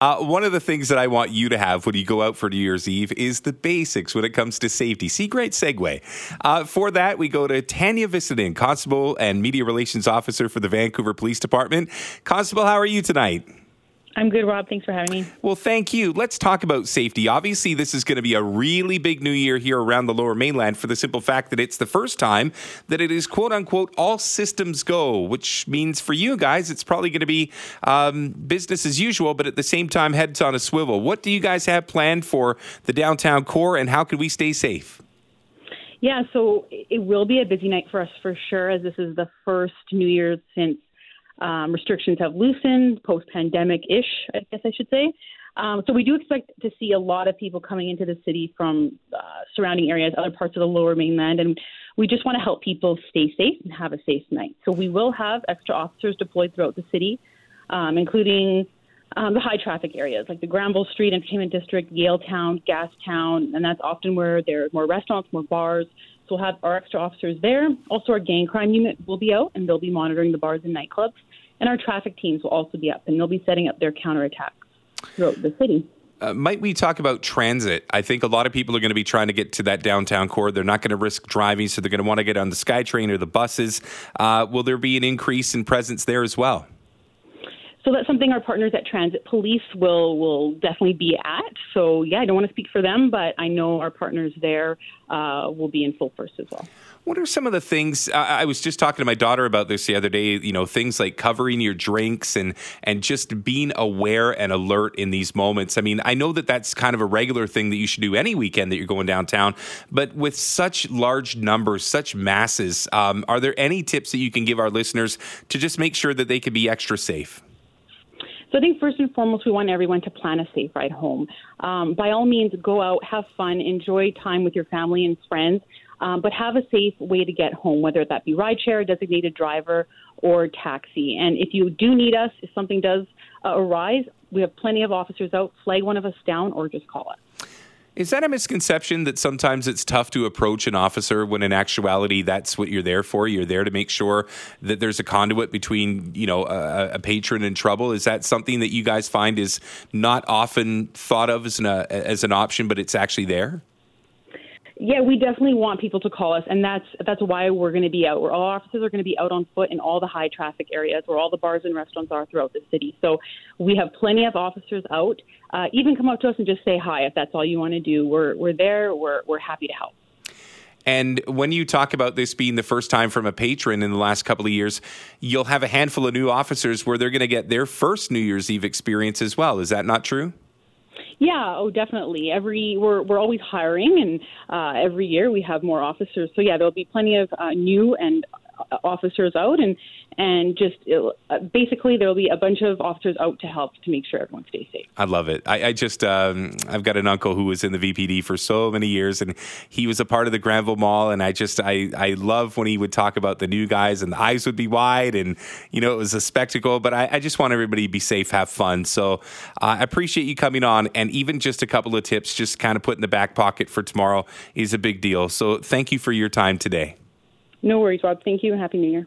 Uh, one of the things that I want you to have when you go out for New Year's Eve is the basics when it comes to safety. See, great segue. Uh, for that, we go to Tania Visintin, Constable and Media Relations Officer for the Vancouver Police Department. Constable, how are you tonight? I'm good, Rob. Thanks for having me. Well, thank you. Let's talk about safety. Obviously, this is going to be a really big new year here around the lower mainland for the simple fact that it's the first time that it is quote unquote all systems go, which means for you guys, it's probably going to be um, business as usual, but at the same time, heads on a swivel. What do you guys have planned for the downtown core and how can we stay safe? Yeah, so it will be a busy night for us for sure, as this is the first New Year's since um, restrictions have loosened post pandemic ish, I guess I should say. Um, so we do expect to see a lot of people coming into the city from uh, surrounding areas, other parts of the lower mainland, and we just want to help people stay safe and have a safe night. So we will have extra officers deployed throughout the city, um, including um, the high traffic areas like the Granville Street Entertainment District, Yaletown, Gastown, and that's often where there are more restaurants, more bars. We'll have our extra officers there. Also, our gang crime unit will be out and they'll be monitoring the bars and nightclubs. And our traffic teams will also be up and they'll be setting up their counterattacks throughout the city. Uh, might we talk about transit? I think a lot of people are going to be trying to get to that downtown core. They're not going to risk driving, so they're going to want to get on the SkyTrain or the buses. Uh, will there be an increase in presence there as well? So that's something our partners at Transit Police will will definitely be at. So yeah, I don't want to speak for them, but I know our partners there uh, will be in full force as well. What are some of the things? I was just talking to my daughter about this the other day. You know, things like covering your drinks and and just being aware and alert in these moments. I mean, I know that that's kind of a regular thing that you should do any weekend that you're going downtown, but with such large numbers, such masses, um, are there any tips that you can give our listeners to just make sure that they can be extra safe? So I think first and foremost, we want everyone to plan a safe ride home. Um, by all means, go out, have fun, enjoy time with your family and friends, um, but have a safe way to get home, whether that be rideshare, designated driver, or taxi. And if you do need us, if something does uh, arise, we have plenty of officers out. Flag one of us down, or just call us. Is that a misconception that sometimes it's tough to approach an officer when in actuality that's what you're there for? You're there to make sure that there's a conduit between, you know, a, a patron in trouble. Is that something that you guys find is not often thought of as an, uh, as an option, but it's actually there? Yeah, we definitely want people to call us, and that's that's why we're going to be out. Where all officers are going to be out on foot in all the high traffic areas, where all the bars and restaurants are throughout the city. So we have plenty of officers out. Uh, even come up to us and just say hi if that's all you want to do. We're we're there. We're we're happy to help. And when you talk about this being the first time from a patron in the last couple of years, you'll have a handful of new officers where they're going to get their first New Year's Eve experience as well. Is that not true? Yeah, oh, definitely. Every we're we're always hiring, and uh, every year we have more officers. So yeah, there'll be plenty of uh, new and officers out, and and just uh, basically there'll be a bunch of officers out to help to make sure everyone stays safe. I love it. I, I just um, I've got an uncle who was in the VPD for so many years, and he was a part of the Granville Mall, and I just I I love when he would talk about the new guys, and the eyes would be wide, and you know it was a spectacle. But I, I just want everybody to be safe, have fun. So uh, I appreciate you coming on, and even just a couple of tips, just kind of put in the back pocket for tomorrow is a big deal. So thank you for your time today. No worries, Rob. Thank you, and happy New Year.